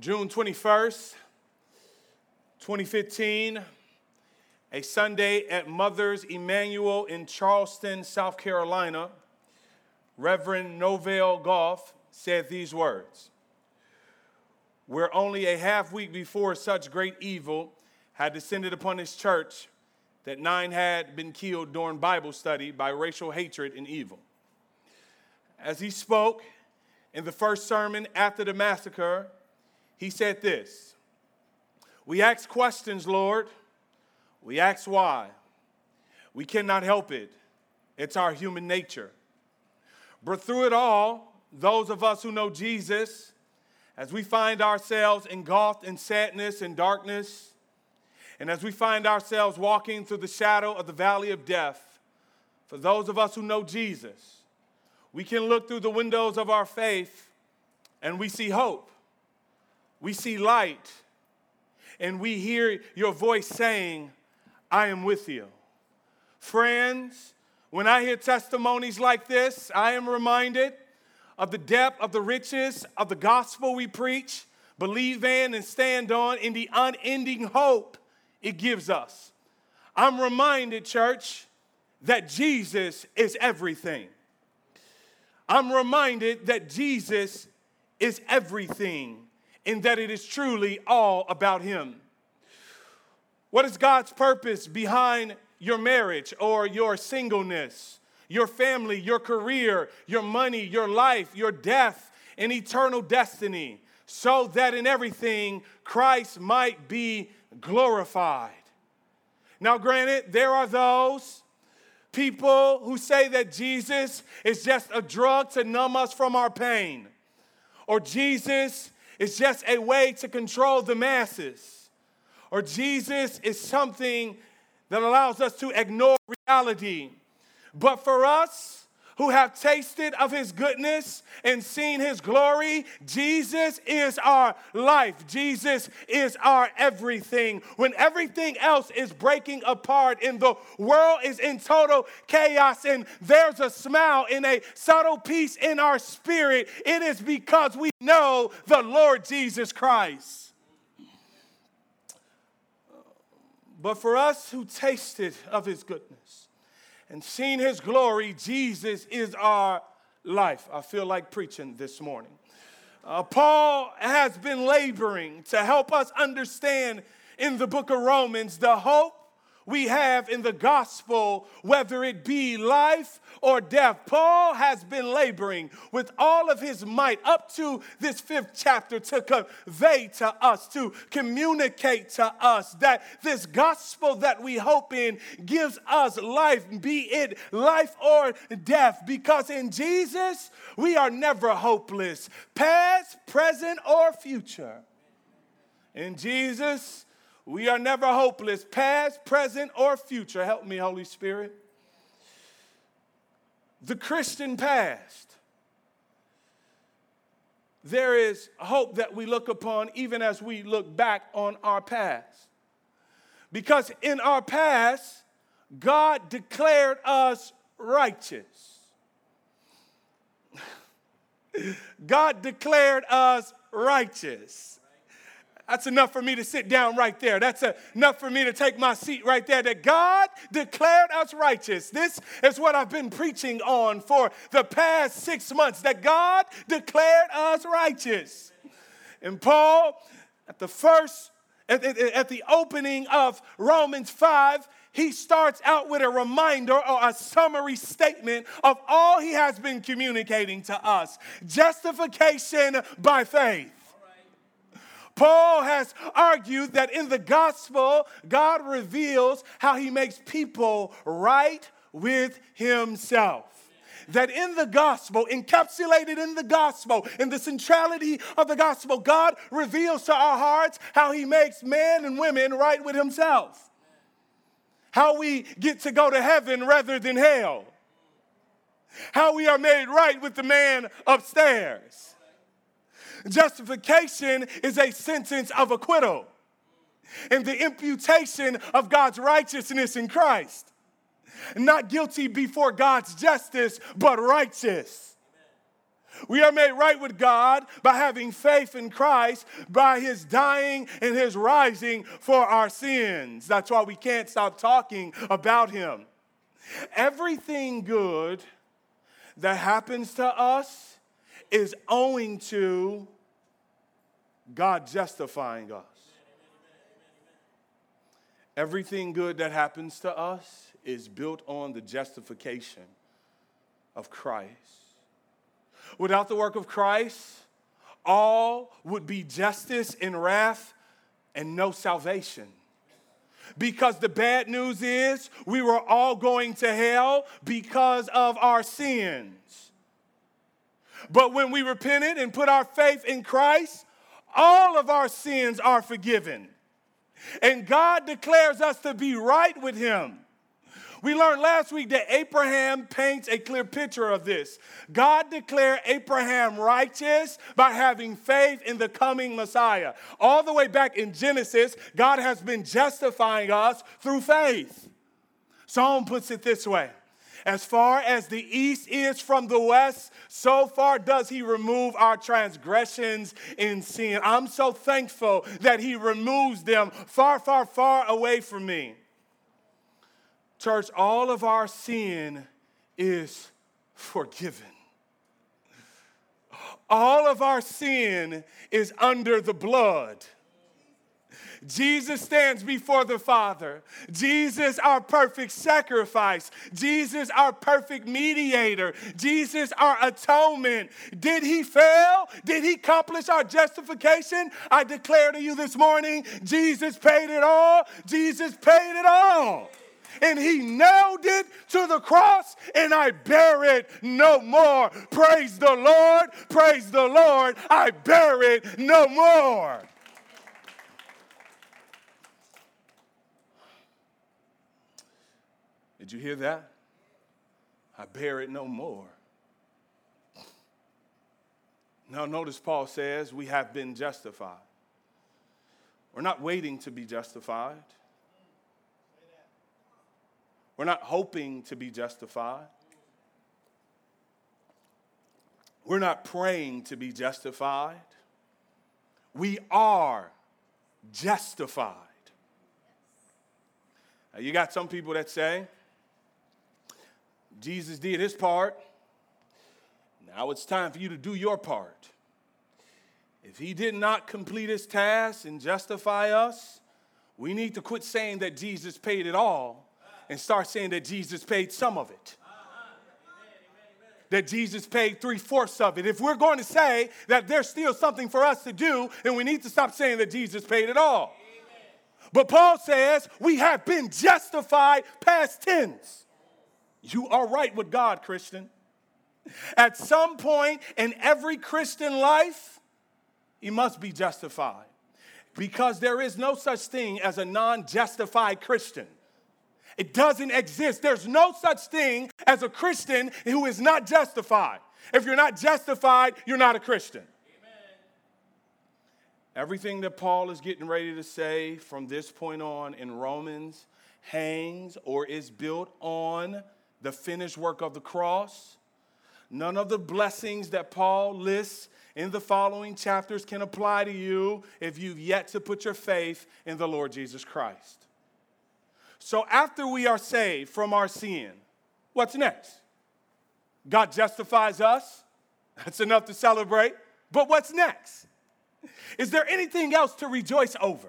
June 21st, 2015, a Sunday at Mother's Emanuel in Charleston, South Carolina, Reverend Norvel Goff said these words We're only a half week before such great evil had descended upon his church, that nine had been killed during Bible study by racial hatred and evil. As he spoke in the first sermon after the massacre, he said this We ask questions, Lord. We ask why. We cannot help it, it's our human nature. But through it all, those of us who know Jesus, as we find ourselves engulfed in sadness and darkness, and as we find ourselves walking through the shadow of the valley of death, for those of us who know Jesus, we can look through the windows of our faith and we see hope. We see light. And we hear your voice saying, I am with you. Friends, when I hear testimonies like this, I am reminded of the depth of the riches of the gospel we preach, believe in, and stand on in the unending hope it gives us. I'm reminded, church, that Jesus is everything. I'm reminded that Jesus is everything and that it is truly all about Him. What is God's purpose behind your marriage or your singleness, your family, your career, your money, your life, your death, and eternal destiny? So that in everything Christ might be glorified. Now, granted, there are those people who say that Jesus is just a drug to numb us from our pain, or Jesus is just a way to control the masses, or Jesus is something that allows us to ignore reality. But for us, who have tasted of his goodness and seen his glory. Jesus is our life. Jesus is our everything. When everything else is breaking apart and the world is in total chaos and there's a smile and a subtle peace in our spirit, it is because we know the Lord Jesus Christ. But for us who tasted of his goodness, and seen his glory, Jesus is our life. I feel like preaching this morning. Uh, Paul has been laboring to help us understand in the book of Romans the hope we have in the gospel, whether it be life or death. Paul has been laboring with all of his might up to this fifth chapter to convey to us, to communicate to us that this gospel that we hope in gives us life, be it life or death, because in Jesus we are never hopeless, past, present, or future. In Jesus, we are never hopeless, past, present, or future. Help me, Holy Spirit. The Christian past. There is hope that we look upon even as we look back on our past. Because in our past, God declared us righteous. God declared us righteous. That's enough for me to sit down right there. That's enough for me to take my seat right there. That God declared us righteous. This is what I've been preaching on for the past six months that God declared us righteous. And Paul, at the first, at, at, at the opening of Romans 5, he starts out with a reminder or a summary statement of all he has been communicating to us justification by faith. Paul has argued that in the gospel, God reveals how he makes people right with himself that in the gospel, encapsulated in the gospel, in the centrality of the gospel, God reveals to our hearts how He makes men and women right with Himself. How we get to go to heaven rather than hell. How we are made right with the man upstairs. Justification is a sentence of acquittal and the imputation of God's righteousness in Christ. Not guilty before God's justice, but righteous. We are made right with God by having faith in Christ, by his dying and his rising for our sins. That's why we can't stop talking about him. Everything good that happens to us is owing to God justifying us. Everything good that happens to us is built on the justification of Christ. Without the work of Christ, all would be justice and wrath and no salvation. Because the bad news is we were all going to hell because of our sins. But when we repented and put our faith in Christ, all of our sins are forgiven. And God declares us to be right with Him. We learned last week that Abraham paints a clear picture of this. God declared Abraham righteous by having faith in the coming Messiah. All the way back in Genesis, God has been justifying us through faith. Psalm puts it this way as far as the east is from the west, so far does he remove our transgressions in sin. I'm so thankful that he removes them far, far, far away from me. Church, all of our sin is forgiven. All of our sin is under the blood. Jesus stands before the Father. Jesus, our perfect sacrifice. Jesus, our perfect mediator. Jesus, our atonement. Did he fail? Did he accomplish our justification? I declare to you this morning Jesus paid it all. Jesus paid it all and he nailed it to the cross, and I bear it no more. Praise the Lord, praise the Lord, I bear it no more. Did you hear that? I bear it no more. Now, notice Paul says we have been justified. We're not waiting to be justified. We're not hoping to be justified. We're not praying to be justified. We are justified. Now, you got some people that say, Jesus did his part. Now it's time for you to do your part. If he did not complete his task and justify us, we need to quit saying that Jesus paid it all and start saying that Jesus paid some of it. That Jesus paid three fourths of it. If we're going to say that there's still something for us to do, then we need to stop saying that Jesus paid it all. But Paul says we have been justified past tense. You are right with God, Christian. At some point in every Christian life, he must be justified because there is no such thing as a non justified Christian. It doesn't exist. There's no such thing as a Christian who is not justified. If you're not justified, you're not a Christian. Amen. Everything that Paul is getting ready to say from this point on in Romans hangs or is built on the finished work of the cross. None of the blessings that Paul lists in the following chapters can apply to you if you've yet to put your faith in the Lord Jesus Christ. So after we are saved from our sin, what's next? God justifies us. That's enough to celebrate. But what's next? Is there anything else to rejoice over?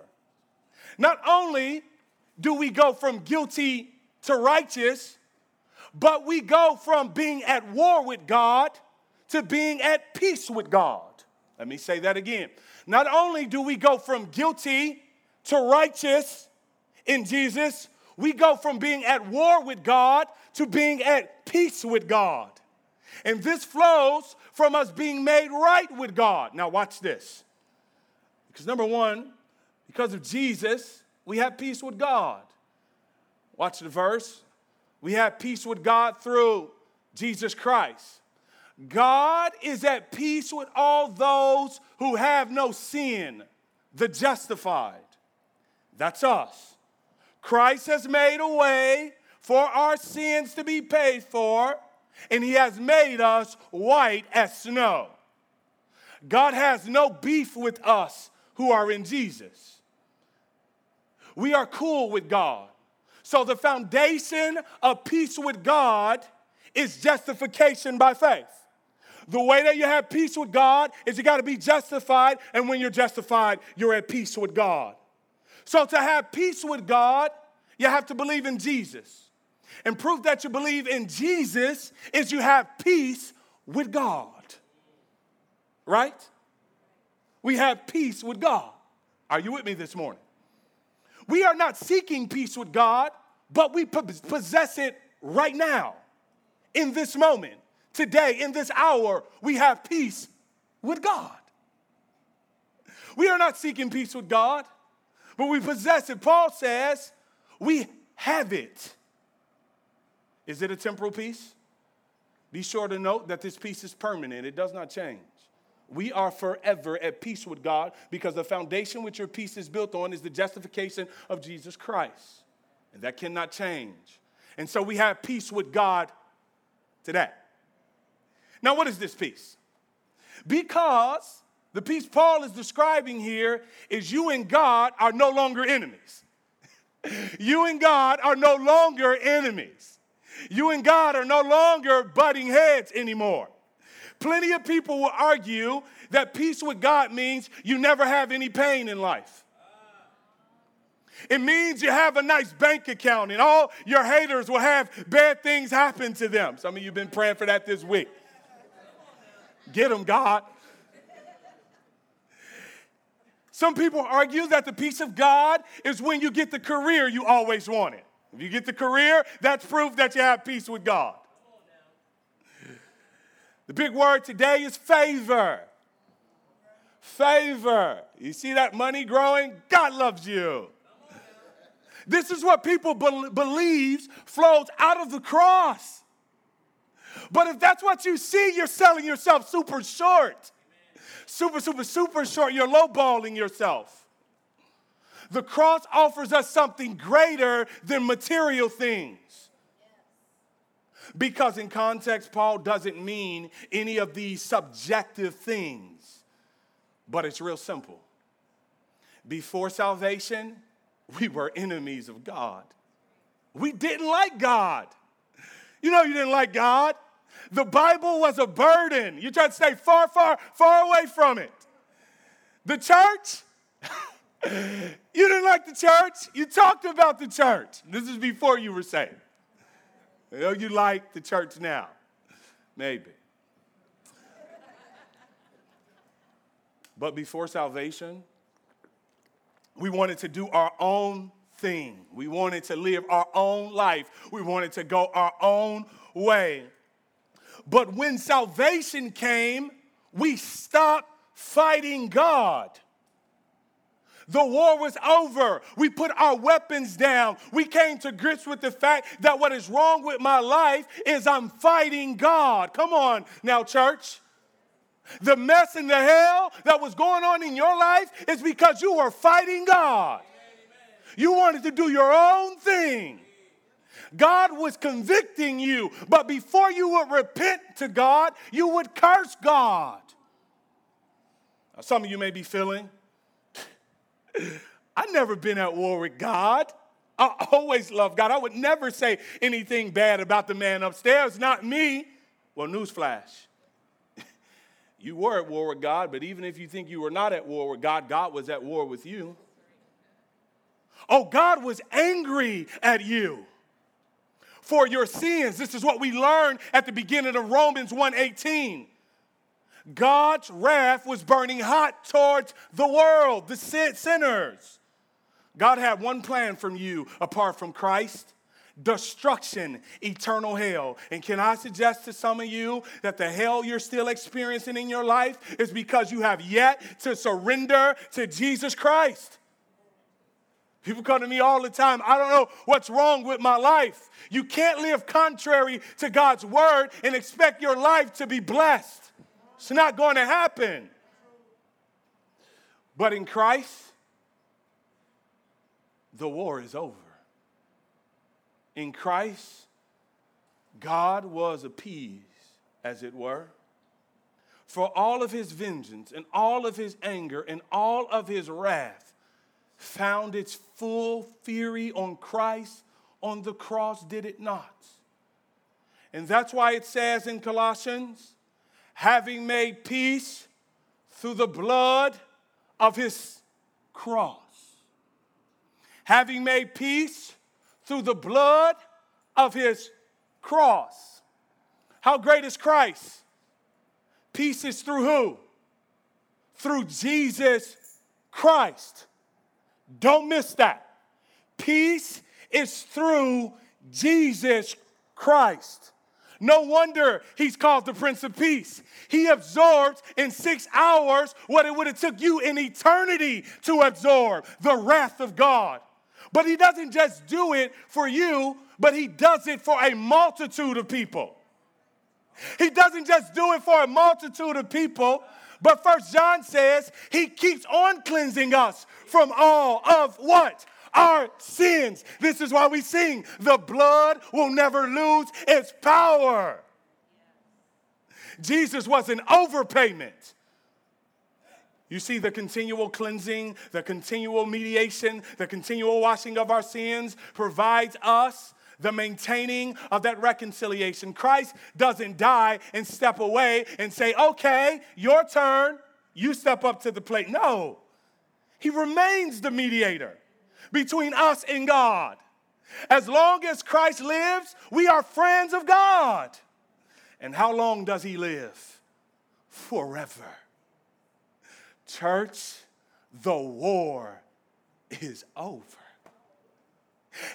Not only do we go from guilty to righteous, but we go from being at war with God to being at peace with God. Let me say that again. Not only do we go from guilty to righteous in Jesus, we go from being at war with God to being at peace with God. And this flows from us being made right with God. Now, watch this. Because number one, because of Jesus, we have peace with God. Watch the verse. We have peace with God through Jesus Christ. God is at peace with all those who have no sin, the justified. That's us. Christ has made a way for our sins to be paid for, and he has made us white as snow. God has no beef with us who are in Jesus. We are cool with God. So the foundation of peace with God is justification by faith. The way that you have peace with God is you got to be justified, and when you're justified, you're at peace with God. So to have peace with God, you have to believe in Jesus. And proof that you believe in Jesus is you have peace with God. Right? We have peace with God. Are you with me this morning? We are not seeking peace with God, but we possess it right now, in this moment, today, in this hour. We have peace with God. We are not seeking peace with God, but we possess it. Paul says we have it. Is it a temporal peace? Be sure to note that this peace is permanent, it does not change. We are forever at peace with God because the foundation which your peace is built on is the justification of Jesus Christ. And that cannot change. And so we have peace with God today. Now, what is this peace? Because the peace Paul is describing here is you and God are no longer enemies. you and God are no longer enemies. You and God are no longer butting heads anymore. Plenty of people will argue that peace with God means you never have any pain in life. It means you have a nice bank account and all your haters will have bad things happen to them. Some of you have been praying for that this week. Get them, God. Some people argue that the peace of God is when you get the career you always wanted. If you get the career, that's proof that you have peace with God. The big word today is favor. Favor. You see that money growing? God loves you. This is what people be- believe flows out of the cross. But if that's what you see, you're selling yourself super short. Super, super, super short. You're lowballing yourself. The cross offers us something greater than material things. Because in context, Paul doesn't mean any of these subjective things, but it's real simple. Before salvation, we were enemies of God. We didn't like God. You know, you didn't like God. The Bible was a burden. You tried to stay far, far, far away from it. The church, you didn't like the church. You talked about the church. This is before you were saved. You, know, you like the church now. Maybe. But before salvation, we wanted to do our own thing. We wanted to live our own life. We wanted to go our own way. But when salvation came, we stopped fighting God. The war was over. We put our weapons down. We came to grips with the fact that what is wrong with my life is I'm fighting God. Come on now, church. The mess and the hell that was going on in your life is because you were fighting God. You wanted to do your own thing. God was convicting you, but before you would repent to God, you would curse God. Now, some of you may be feeling, I've never been at war with God. I always love God. I would never say anything bad about the man upstairs, not me. Well, newsflash. You were at war with God, but even if you think you were not at war with God, God was at war with you. Oh, God was angry at you for your sins. This is what we learned at the beginning of Romans 1:18. God's wrath was burning hot towards the world, the sinners. God had one plan from you apart from Christ destruction, eternal hell. And can I suggest to some of you that the hell you're still experiencing in your life is because you have yet to surrender to Jesus Christ? People come to me all the time. I don't know what's wrong with my life. You can't live contrary to God's word and expect your life to be blessed. It's not going to happen. But in Christ, the war is over. In Christ, God was appeased, as it were, for all of his vengeance and all of his anger and all of his wrath found its full fury on Christ on the cross, did it not? And that's why it says in Colossians, having made peace through the blood of his cross. Having made peace through the blood of his cross. How great is Christ? Peace is through who? Through Jesus Christ. Don't miss that. Peace is through Jesus Christ. No wonder he's called the Prince of Peace. He absorbed in six hours what it would have took you in eternity to absorb the wrath of God. But he doesn't just do it for you, but he does it for a multitude of people. He doesn't just do it for a multitude of people, but First John says he keeps on cleansing us from all of what? Our sins. This is why we sing, the blood will never lose its power. Jesus was an overpayment. You see the continual cleansing, the continual mediation, the continual washing of our sins provides us the maintaining of that reconciliation. Christ doesn't die and step away and say, okay, your turn, you step up to the plate. No, he remains the mediator between us and God. As long as Christ lives, we are friends of God. And how long does he live? Forever. Church, the war is over.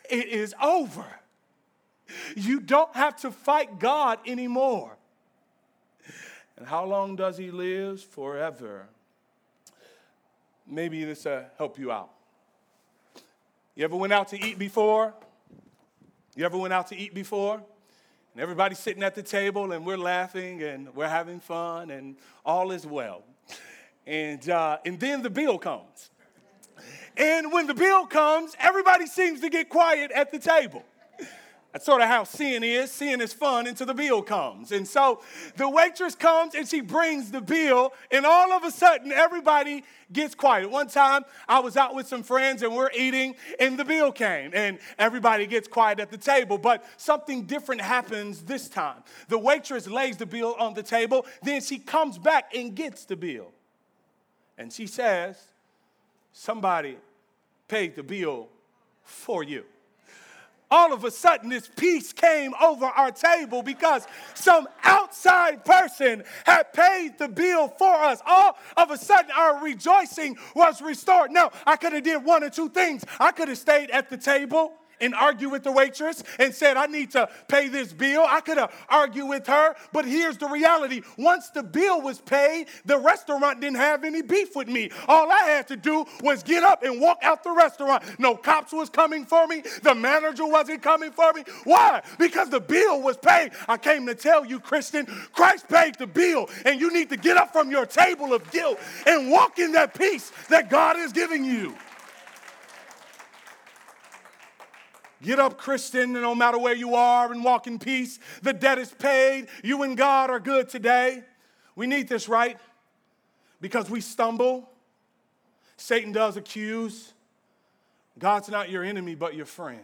It is over. You don't have to fight God anymore. And how long does he live? Forever. Maybe this will help you out. You ever went out to eat before? You ever went out to eat before? And everybody's sitting at the table and we're laughing and we're having fun and all is well. And, uh, and then the bill comes. And when the bill comes, everybody seems to get quiet at the table. That's sort of how sin is. Sin is fun until the bill comes. And so the waitress comes and she brings the bill, and all of a sudden, everybody gets quiet. One time, I was out with some friends and we're eating, and the bill came, and everybody gets quiet at the table. But something different happens this time. The waitress lays the bill on the table, then she comes back and gets the bill. And she says, Somebody paid the bill for you all of a sudden this peace came over our table because some outside person had paid the bill for us. All of a sudden our rejoicing was restored. Now, I could have did one or two things. I could have stayed at the table and argue with the waitress and said, I need to pay this bill. I could have argued with her, but here's the reality. Once the bill was paid, the restaurant didn't have any beef with me. All I had to do was get up and walk out the restaurant. No cops was coming for me. The manager wasn't coming for me. Why? Because the bill was paid. I came to tell you, Christian, Christ paid the bill, and you need to get up from your table of guilt and walk in that peace that God is giving you. Get up, Christian, no matter where you are, and walk in peace. The debt is paid. You and God are good today. We need this, right? Because we stumble. Satan does accuse. God's not your enemy, but your friend.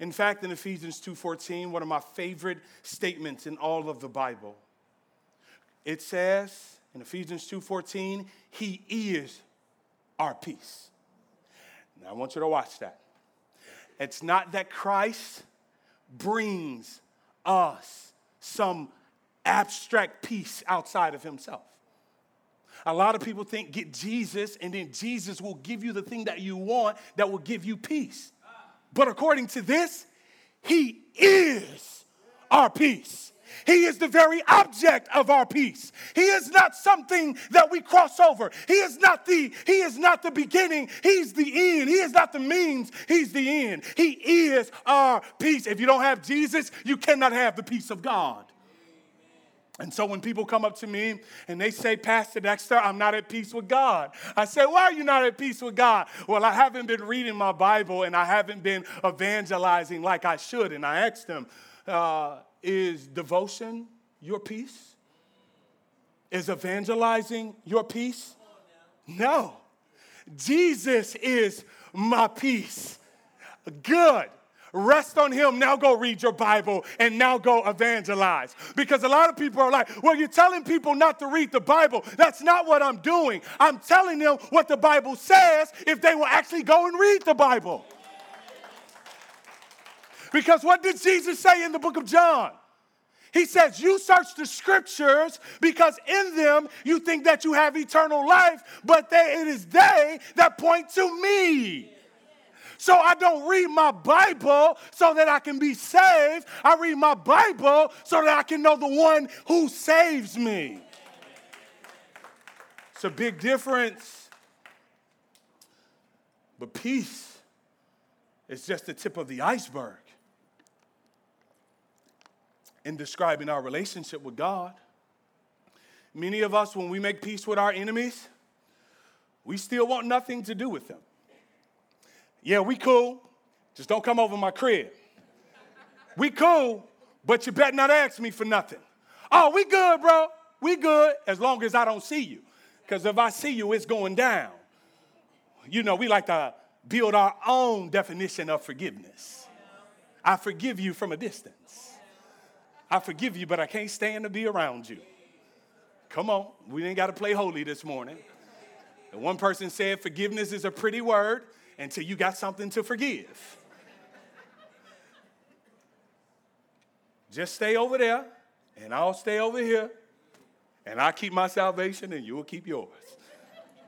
In fact, in Ephesians 2:14, one of my favorite statements in all of the Bible, it says in Ephesians 2:14, He is our peace. Now I want you to watch that. It's not that Christ brings us some abstract peace outside of himself. A lot of people think get Jesus and then Jesus will give you the thing that you want that will give you peace. But according to this, he is our peace. He is the very object of our peace. He is not something that we cross over. He is not the he is not the beginning, he's the end. He is not the means, he's the end. He is our peace. If you don't have Jesus, you cannot have the peace of God. And so when people come up to me and they say, Pastor Dexter, I'm not at peace with God, I say, Why are you not at peace with God? Well, I haven't been reading my Bible and I haven't been evangelizing like I should. And I asked them, Uh, is devotion your peace? Is evangelizing your peace? No. Jesus is my peace. Good. Rest on him. Now go read your Bible and now go evangelize. Because a lot of people are like, well, you're telling people not to read the Bible. That's not what I'm doing. I'm telling them what the Bible says if they will actually go and read the Bible. Because what did Jesus say in the book of John? He says, You search the scriptures because in them you think that you have eternal life, but they, it is they that point to me. So I don't read my Bible so that I can be saved. I read my Bible so that I can know the one who saves me. It's a big difference. But peace is just the tip of the iceberg in describing our relationship with God. Many of us, when we make peace with our enemies, we still want nothing to do with them. Yeah, we cool. Just don't come over my crib. We cool, but you better not ask me for nothing. Oh, we good, bro. We good as long as I don't see you. Because if I see you, it's going down. You know, we like to build our own definition of forgiveness. I forgive you from a distance. I forgive you, but I can't stand to be around you. Come on, we ain't got to play holy this morning. And one person said, Forgiveness is a pretty word until you got something to forgive. Just stay over there, and I'll stay over here, and I'll keep my salvation, and you'll keep yours.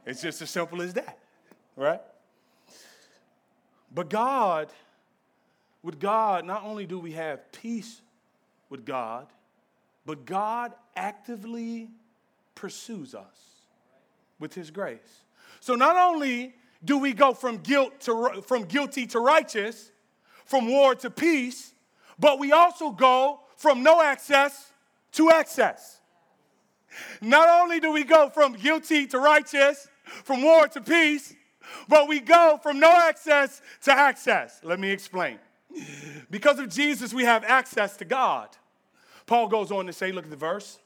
It's just as simple as that, right? But God, with God, not only do we have peace with God, but God actively pursues us with his grace. So not only do we go from guilt to from guilty to righteous, from war to peace, but we also go from no access to access. Not only do we go from guilty to righteous, from war to peace, but we go from no access to access. Let me explain. Because of Jesus, we have access to God. Paul goes on to say, look at the verse.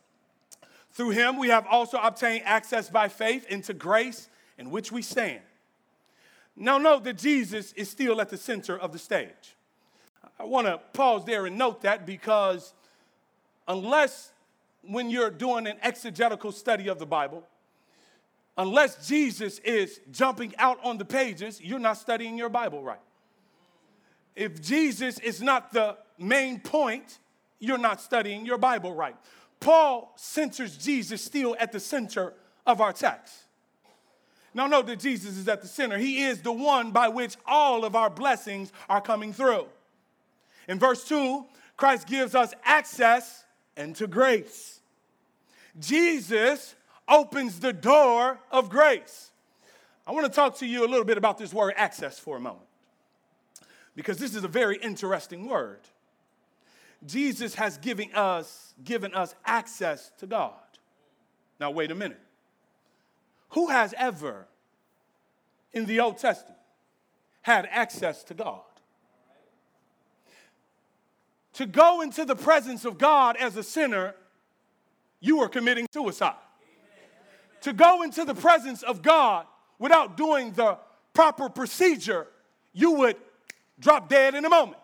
Through him, we have also obtained access by faith into grace in which we stand. Now, note that Jesus is still at the center of the stage. I want to pause there and note that because unless when you're doing an exegetical study of the Bible, unless Jesus is jumping out on the pages, you're not studying your Bible right. If Jesus is not the main point, you're not studying your Bible right. Paul centers Jesus still at the center of our text. Now, note that Jesus is at the center. He is the one by which all of our blessings are coming through. In verse 2, Christ gives us access into grace. Jesus opens the door of grace. I want to talk to you a little bit about this word access for a moment because this is a very interesting word. Jesus has given us, given us access to God. Now, wait a minute. Who has ever in the Old Testament had access to God? To go into the presence of God as a sinner, you were committing suicide. To go into the presence of God without doing the proper procedure, you would drop dead in a moment.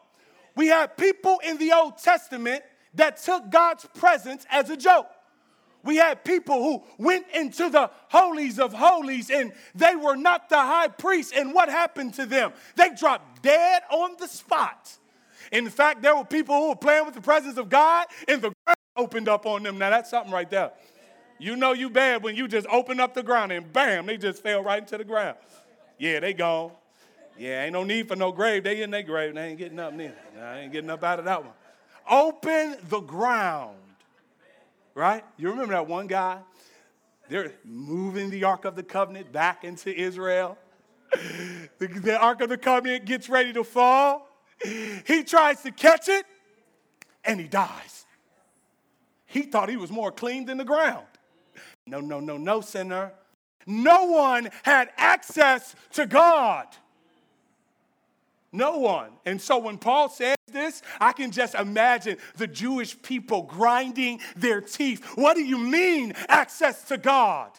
We have people in the Old Testament that took God's presence as a joke. We had people who went into the holies of holies and they were not the high priest. And what happened to them? They dropped dead on the spot. In fact, there were people who were playing with the presence of God and the ground opened up on them. Now, that's something right there. You know you bad when you just open up the ground and bam, they just fell right into the ground. Yeah, they gone. Yeah, ain't no need for no grave. They in their grave. They ain't getting up. I ain't getting up out of that one. Open the ground right? You remember that one guy? They're moving the Ark of the Covenant back into Israel. The, the Ark of the Covenant gets ready to fall. He tries to catch it and he dies. He thought he was more clean than the ground. No, no, no, no, sinner. No one had access to God. No one. And so when Paul says this, I can just imagine the Jewish people grinding their teeth. What do you mean, access to God?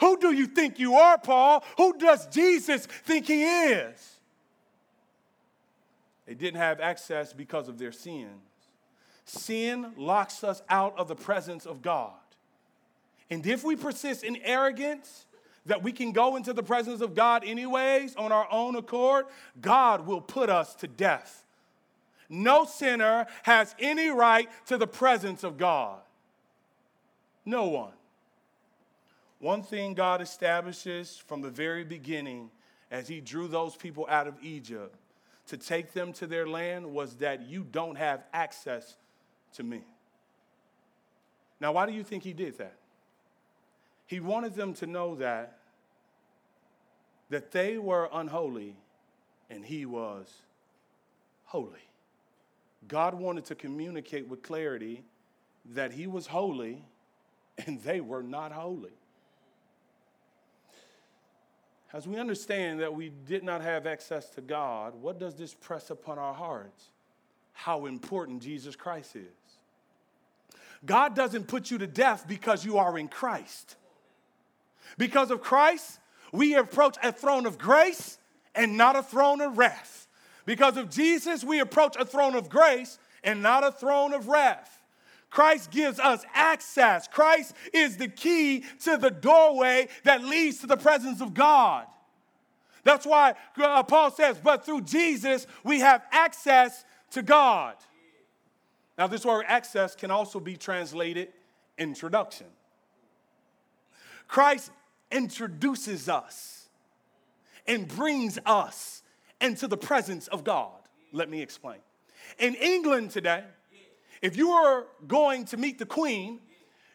Who do you think you are, Paul? Who does Jesus think he is? They didn't have access because of their sins. Sin locks us out of the presence of God. And if we persist in arrogance, that we can go into the presence of God anyways on our own accord, God will put us to death. No sinner has any right to the presence of God. No one. One thing God establishes from the very beginning as He drew those people out of Egypt to take them to their land was that you don't have access to me. Now, why do you think He did that? He wanted them to know that that they were unholy and he was holy. God wanted to communicate with clarity that he was holy and they were not holy. As we understand that we did not have access to God, what does this press upon our hearts? How important Jesus Christ is. God doesn't put you to death because you are in Christ. Because of Christ, we approach a throne of grace and not a throne of wrath. Because of Jesus, we approach a throne of grace and not a throne of wrath. Christ gives us access. Christ is the key to the doorway that leads to the presence of God. That's why uh, Paul says, but through Jesus, we have access to God. Now, this word access can also be translated introduction. Christ introduces us and brings us into the presence of God. Let me explain. In England today, if you are going to meet the queen,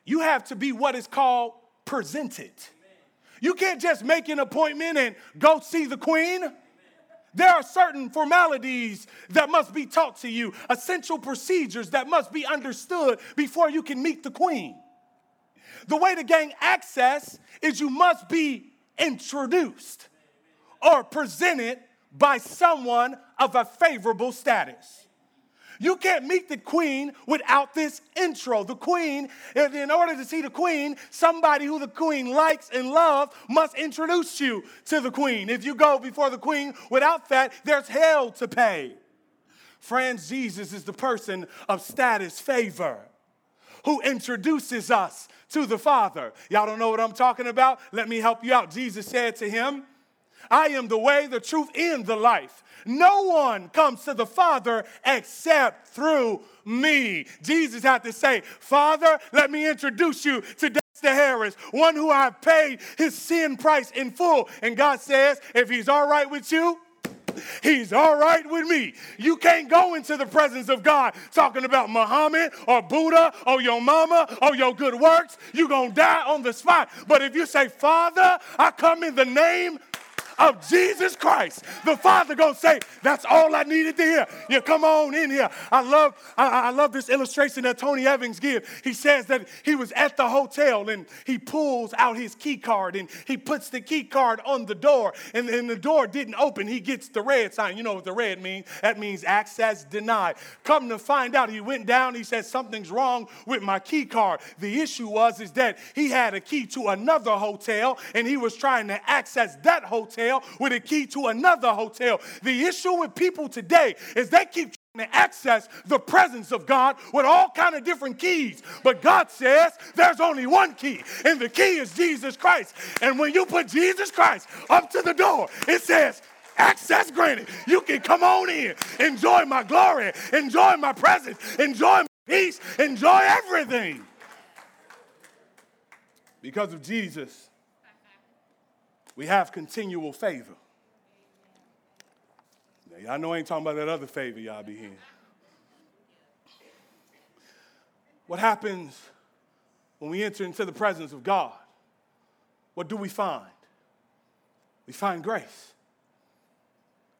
you have to be what is called presented. You can't just make an appointment and go see the queen. There are certain formalities that must be taught to you, essential procedures that must be understood before you can meet the queen. The way to gain access is you must be introduced or presented by someone of a favorable status. You can't meet the queen without this intro. The queen, in order to see the queen, somebody who the queen likes and loves must introduce you to the queen. If you go before the queen without that, there's hell to pay. Friends, Jesus is the person of status favor who introduces us to the Father. Y'all don't know what I'm talking about? Let me help you out. Jesus said to him, I am the way, the truth, and the life. No one comes to the Father except through me. Jesus had to say, Father, let me introduce you to Dexter Harris, one who I've paid his sin price in full. And God says, if he's all right with you, He's all right with me. You can't go into the presence of God talking about Muhammad or Buddha or your mama or your good works. You're going to die on the spot. But if you say, Father, I come in the name of Jesus Christ. The Father gonna say, that's all I needed to hear. You come on in here. I love, I, I love this illustration that Tony Evans gives. He says that he was at the hotel and he pulls out his key card and he puts the key card on the door and, and the door didn't open. He gets the red sign. You know what the red means? That means access denied. Come to find out, he went down, he said, something's wrong with my key card. The issue was is that he had a key to another hotel and he was trying to access that hotel hotel with a key to another hotel. The issue with people today is they keep trying to access the presence of God with all kind of different keys. But God says there's only one key, and the key is Jesus Christ. And when you put Jesus Christ up to the door, it says, access granted. You can come on in, enjoy my glory, enjoy my presence, enjoy my peace, enjoy everything. Because of Jesus, we have continual favor. Now, y'all know I ain't talking about that other favor y'all be hearing. What happens when we enter into the presence of God? What do we find? We find grace.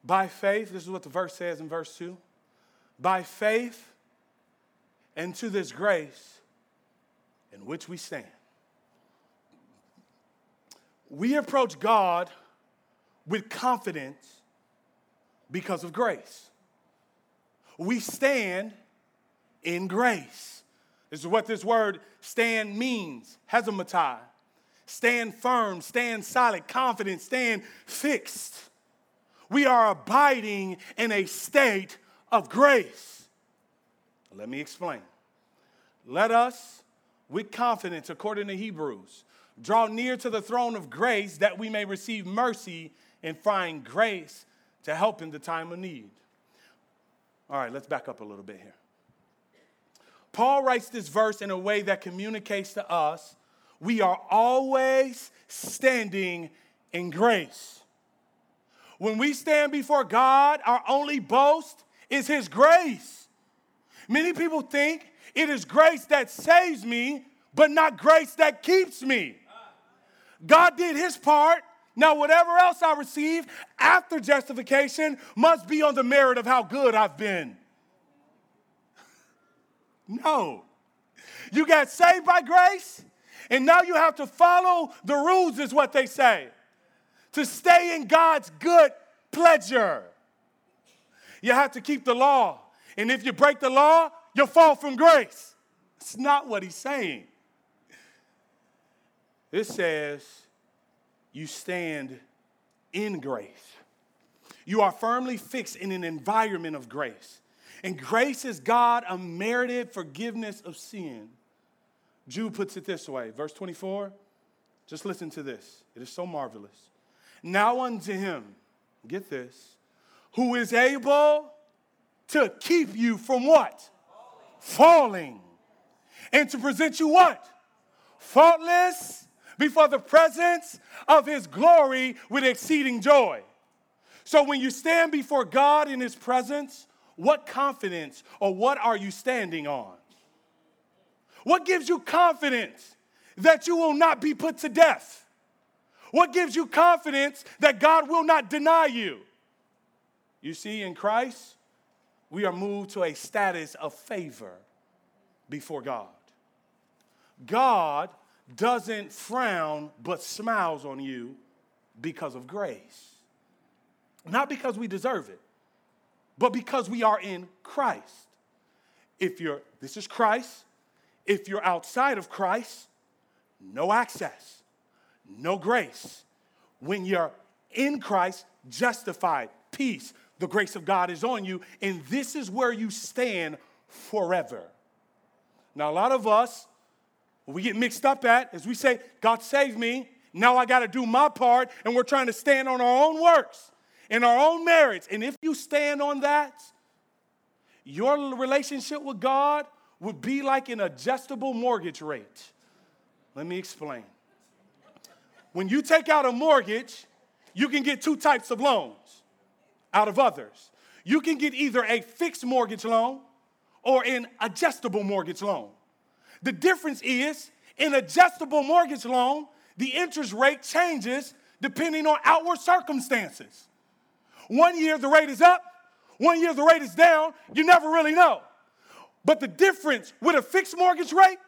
By faith, this is what the verse says in verse 2 by faith and to this grace in which we stand we approach God with confidence because of grace. We stand in grace. This is what this word stand means. Hezematai. Stand firm, stand solid, confident, stand fixed. We are abiding in a state of grace. Let me explain. Let us, with confidence, according to Hebrews, draw near to the throne of grace that we may receive mercy and find grace to help in the time of need. All right, let's back up a little bit here. Paul writes this verse in a way that communicates to us we are always standing in grace. When we stand before God, our only boast is His grace. Many people think it is grace that saves me, but not grace that keeps me. God did His part. Now, whatever else I receive after justification must be on the merit of how good I've been. No. You got saved by grace, and now you have to follow the rules, is what they say, to stay in God's good pleasure. You have to keep the law. And if you break the law, you'll fall from grace. It's not what he's saying. It says, you stand in grace. You are firmly fixed in an environment of grace. And grace is God unmerited forgiveness of sin. Jude puts it this way, verse 24. Just listen to this. It is so marvelous. Now unto him, get this, who is able to keep you from what? Falling. And to present you what? Faultless before the presence of his glory with exceeding joy. So when you stand before God in his presence, what confidence or what are you standing on? What gives you confidence that you will not be put to death? What gives you confidence that God will not deny you? You see, in Christ, we are moved to a status of favor before God. God doesn't frown but smiles on you because of grace. Not because we deserve it, but because we are in Christ. If you're, this is Christ. If you're outside of Christ, no access, no grace. When you're in Christ, justified, peace, the grace of God is on you, and this is where you stand forever. Now, a lot of us, we get mixed up at is we say, God saved me, now I got to do my part, and we're trying to stand on our own works and our own merits. And if you stand on that, your relationship with God would be like an adjustable mortgage rate. Let me explain. When you take out a mortgage, you can get two types of loans out of others. You can get either a fixed mortgage loan or an adjustable mortgage loan. The difference is in adjustable mortgage loan, the interest rate changes depending on outward circumstances. One year the rate is up, one year the rate is down. You never really know. But the difference with a fixed mortgage rate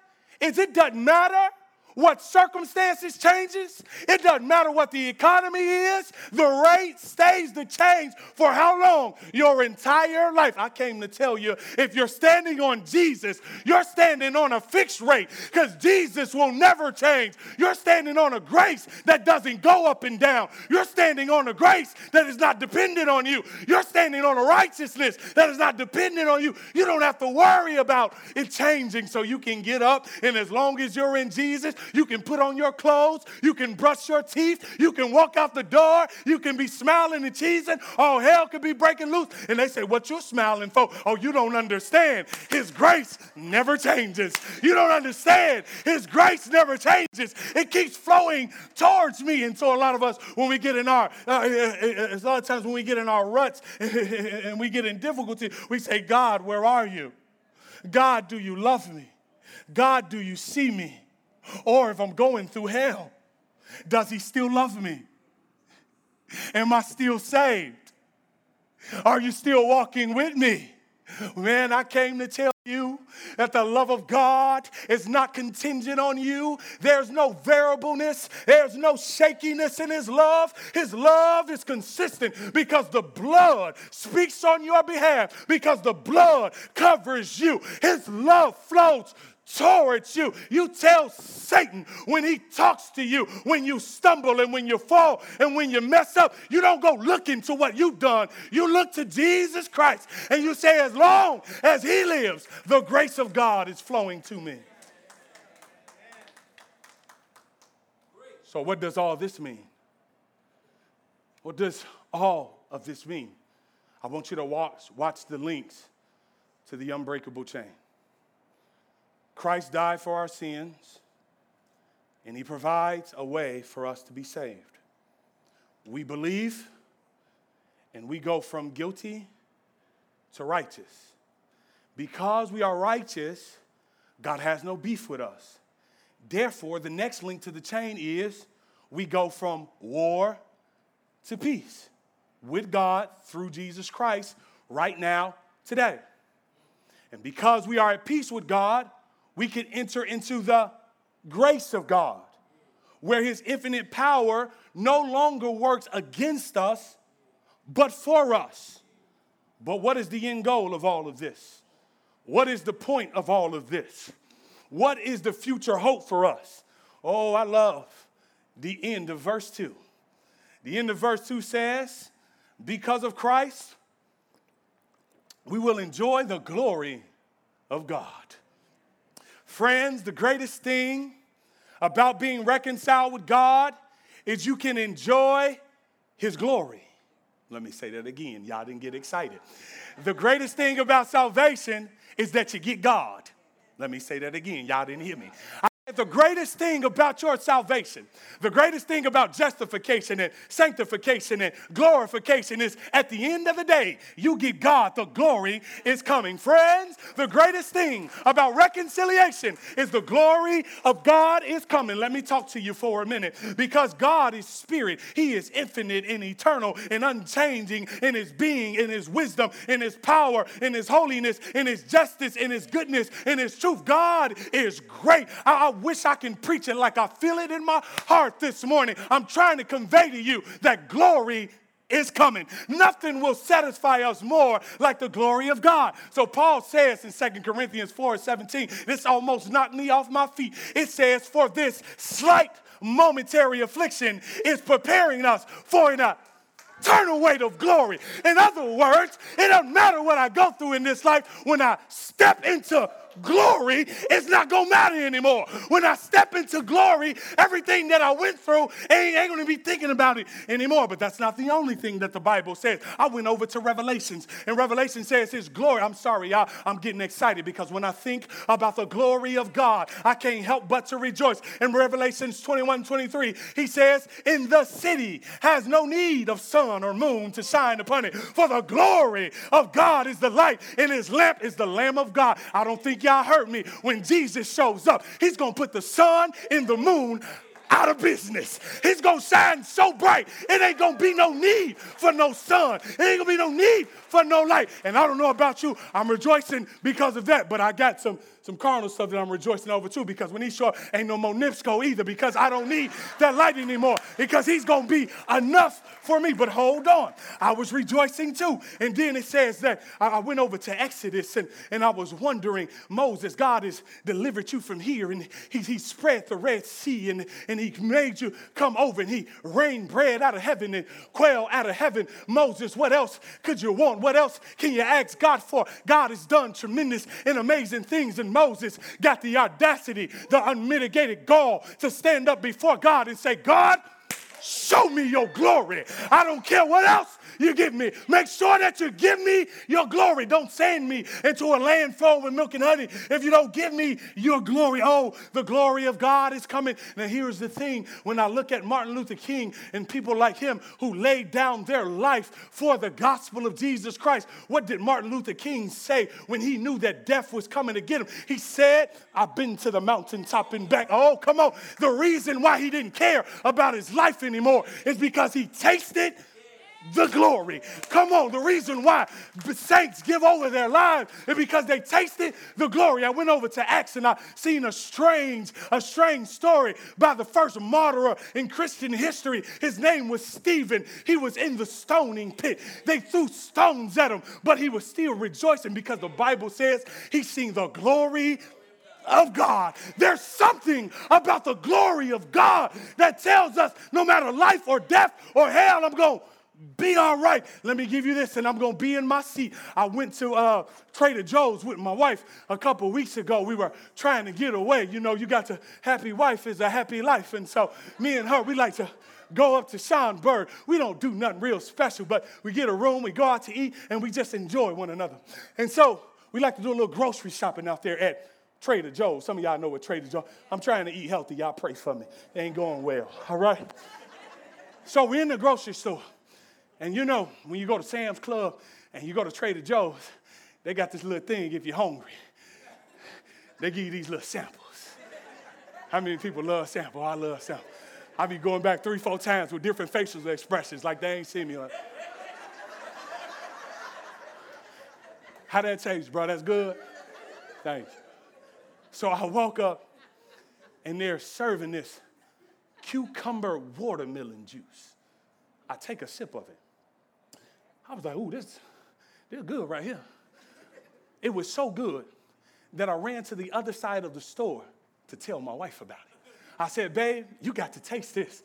is it doesn't matter what circumstances changes. It doesn't matter what the economy is. The rate stays the change for how long? Your entire life. I came to tell you if you're standing on Jesus, you're standing on a fixed rate because Jesus will never change. You're standing on a grace that doesn't go up and down. You're standing on a grace that is not dependent on you. You're standing on a righteousness that is not dependent on you. You don't have to worry about it changing so you can get up and as long as you're in Jesus, you can put on your clothes. You can brush your teeth. You can walk out the door. You can be smiling and cheesing. All hell could be breaking loose. And they say, What you smiling for? Oh, you don't understand. His grace never changes. You don't understand. His grace never changes. It keeps flowing towards me. And so, a lot of us, when we get in our, uh, uh, uh, uh a lot of times when we get in our ruts and we get in difficulty, we say, God, where are you? God, do you love me? God, do you see me? Or if I'm going through hell, does he still love me? Am I still saved? Are you still walking with me? Man, I came to tell you that the love of God is not contingent on you. There's no variableness, there's no shakiness in His love. His love is consistent because the blood speaks on your behalf, because the blood covers you. His love flows towards you. You tell Satan when he talks to you, when you stumble and when you fall and when you mess up, you don't go looking to what you've done. You look to Jesus Christ and you say, as long as he lives, the grace of God is flowing to me. So, what does all this mean? What does all of this mean? I want you to watch, watch the links to the unbreakable chain. Christ died for our sins, and he provides a way for us to be saved. We believe, and we go from guilty to righteous. Because we are righteous, God has no beef with us. Therefore, the next link to the chain is we go from war to peace with God through Jesus Christ right now, today. And because we are at peace with God, we can enter into the grace of God, where his infinite power no longer works against us, but for us. But what is the end goal of all of this? What is the point of all of this? What is the future hope for us? Oh, I love the end of verse 2. The end of verse 2 says, Because of Christ, we will enjoy the glory of God. Friends, the greatest thing about being reconciled with God is you can enjoy His glory. Let me say that again. Y'all didn't get excited. The greatest thing about salvation is that you get God. Let me say that again. Y'all didn't hear me. The greatest thing about your salvation, the greatest thing about justification and sanctification and glorification is at the end of the day, you get God. The glory is coming. Friends, the greatest thing about reconciliation is the glory of God is coming. Let me talk to you for a minute because God is spirit. He is infinite and eternal and unchanging in his being, in his wisdom, in his power, in his holiness, in his justice, in his goodness, in his truth. God is great. I, I wish I can preach it like I feel it in my heart this morning. I'm trying to convey to you that glory is coming. Nothing will satisfy us more like the glory of God. So Paul says in 2 Corinthians 4 17, this almost knocked me off my feet. It says, For this slight momentary affliction is preparing us for an eternal weight of glory. In other words, it doesn't matter what I go through in this life when I step into glory, it's not gonna matter anymore. When I step into glory, everything that I went through ain't, ain't gonna be thinking about it anymore. But that's not the only thing that the Bible says. I went over to Revelations, and Revelation says His glory. I'm sorry, y'all, I'm getting excited because when I think about the glory of God, I can't help but to rejoice. In Revelations 21 23, He says, In the city has no need of sun or moon to shine upon it, for the glory of God is the light, and His lamp is the Lamb of God. I don't think y'all heard me. When Jesus shows up, he's going to put the sun and the moon out of business. He's gonna shine so bright, it ain't gonna be no need for no sun. It ain't gonna be no need for no light. And I don't know about you, I'm rejoicing because of that, but I got some some carnal stuff that I'm rejoicing over too because when he's short, ain't no more NIPSCO either because I don't need that light anymore because he's going to be enough for me. But hold on, I was rejoicing too. And then it says that I went over to Exodus and, and I was wondering, Moses, God has delivered you from here and he, he spread the Red Sea and, and he made you come over and he rained bread out of heaven and quail out of heaven. Moses, what else could you want? What else can you ask God for? God has done tremendous and amazing things and Moses got the audacity, the unmitigated gall to stand up before God and say, God, show me your glory. I don't care what else you give me. Make sure that you give me your glory. Don't send me into a land full with milk and honey if you don't give me your glory. Oh, the glory of God is coming. Now, here's the thing when I look at Martin Luther King and people like him who laid down their life for the gospel of Jesus Christ, what did Martin Luther King say when he knew that death was coming to get him? He said, I've been to the mountaintop and back. Oh, come on. The reason why he didn't care about his life anymore is because he tasted the glory. Come on, the reason why saints give over their lives is because they tasted the glory. I went over to Acts and I seen a strange, a strange story by the first martyr in Christian history. His name was Stephen. He was in the stoning pit. They threw stones at him, but he was still rejoicing because the Bible says he seen the glory of God. There's something about the glory of God that tells us no matter life or death or hell, I'm going to be all right. Let me give you this, and I'm gonna be in my seat. I went to uh, Trader Joe's with my wife a couple weeks ago. We were trying to get away. You know, you got to happy wife is a happy life, and so me and her, we like to go up to Sean Bird. We don't do nothing real special, but we get a room, we go out to eat, and we just enjoy one another. And so we like to do a little grocery shopping out there at Trader Joe's. Some of y'all know what Trader Joe's. I'm trying to eat healthy. Y'all pray for me. It ain't going well. All right. So we're in the grocery store. And you know, when you go to Sam's Club and you go to Trader Joe's, they got this little thing if you're hungry. They give you these little samples. How many people love samples? I love samples. I be going back three, four times with different facial expressions like they ain't seen me. Like, How that taste, bro? That's good? Thanks. So I woke up and they're serving this cucumber watermelon juice. I take a sip of it. I was like, ooh, this, this is good right here. It was so good that I ran to the other side of the store to tell my wife about it. I said, babe, you got to taste this.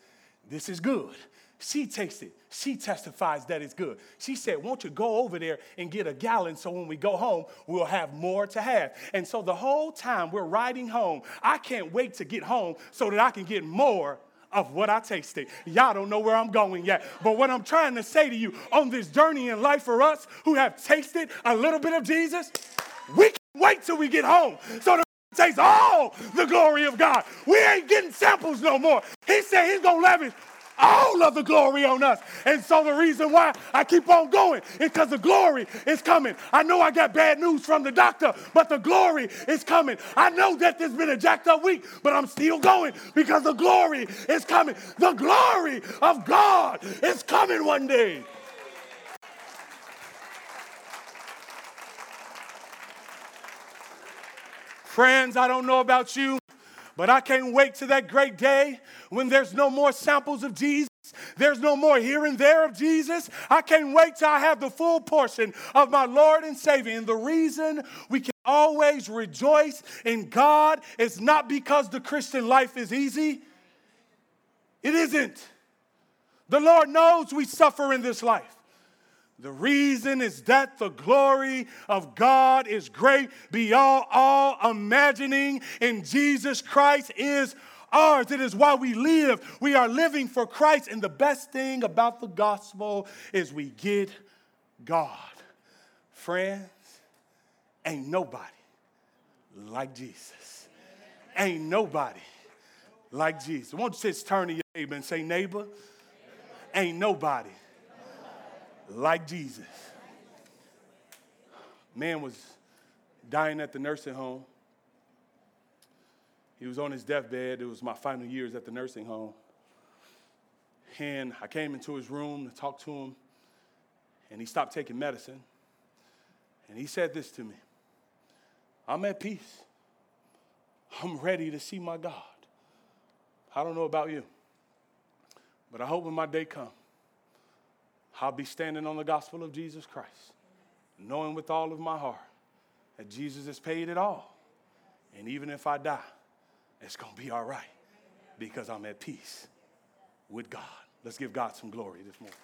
This is good. She tasted. She testifies that it's good. She said, Won't you go over there and get a gallon so when we go home, we'll have more to have? And so the whole time we're riding home, I can't wait to get home so that I can get more of what I tasted. Y'all don't know where I'm going yet. But what I'm trying to say to you on this journey in life for us who have tasted a little bit of Jesus, we can't wait till we get home so that taste all the glory of God. We ain't getting samples no more. He said he's gonna lavish all of the glory on us. And so the reason why I keep on going is because the glory is coming. I know I got bad news from the doctor, but the glory is coming. I know that there's been a jacked up week, but I'm still going because the glory is coming. The glory of God is coming one day. Friends, I don't know about you, but I can't wait to that great day when there's no more samples of Jesus. There's no more here and there of Jesus. I can't wait till I have the full portion of my Lord and Savior. And the reason we can always rejoice in God is not because the Christian life is easy. It isn't. The Lord knows we suffer in this life. The reason is that the glory of God is great beyond all imagining, and Jesus Christ is ours. It is why we live. We are living for Christ, and the best thing about the gospel is we get God. Friends, ain't nobody like Jesus. Ain't nobody like Jesus. Won't you just turn to your neighbor and say, neighbor, ain't nobody like Jesus. Man was dying at the nursing home. He was on his deathbed. It was my final years at the nursing home. And I came into his room to talk to him, and he stopped taking medicine. And he said this to me I'm at peace. I'm ready to see my God. I don't know about you, but I hope when my day comes, I'll be standing on the gospel of Jesus Christ, knowing with all of my heart that Jesus has paid it all. And even if I die, it's going to be all right because I'm at peace with God. Let's give God some glory this morning.